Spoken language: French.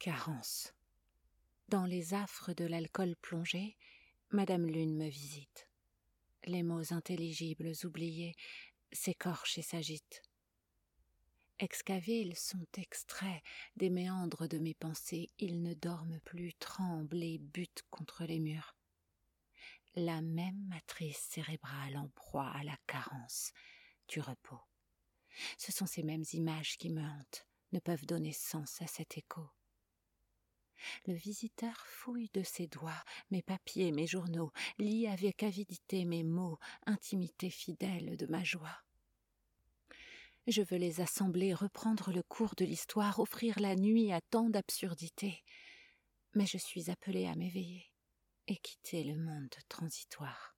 Carence. Dans les affres de l'alcool plongé, Madame Lune me visite. Les mots intelligibles oubliés s'écorchent et s'agitent. Excavés, ils sont extraits des méandres de mes pensées, ils ne dorment plus, tremblent et butent contre les murs. La même matrice cérébrale en proie à la carence du repos. Ce sont ces mêmes images qui me hantent, ne peuvent donner sens à cet écho. Le visiteur fouille de ses doigts mes papiers, mes journaux, lit avec avidité mes mots, intimité fidèle de ma joie. Je veux les assembler, reprendre le cours de l'histoire, offrir la nuit à tant d'absurdités. Mais je suis appelé à m'éveiller et quitter le monde transitoire.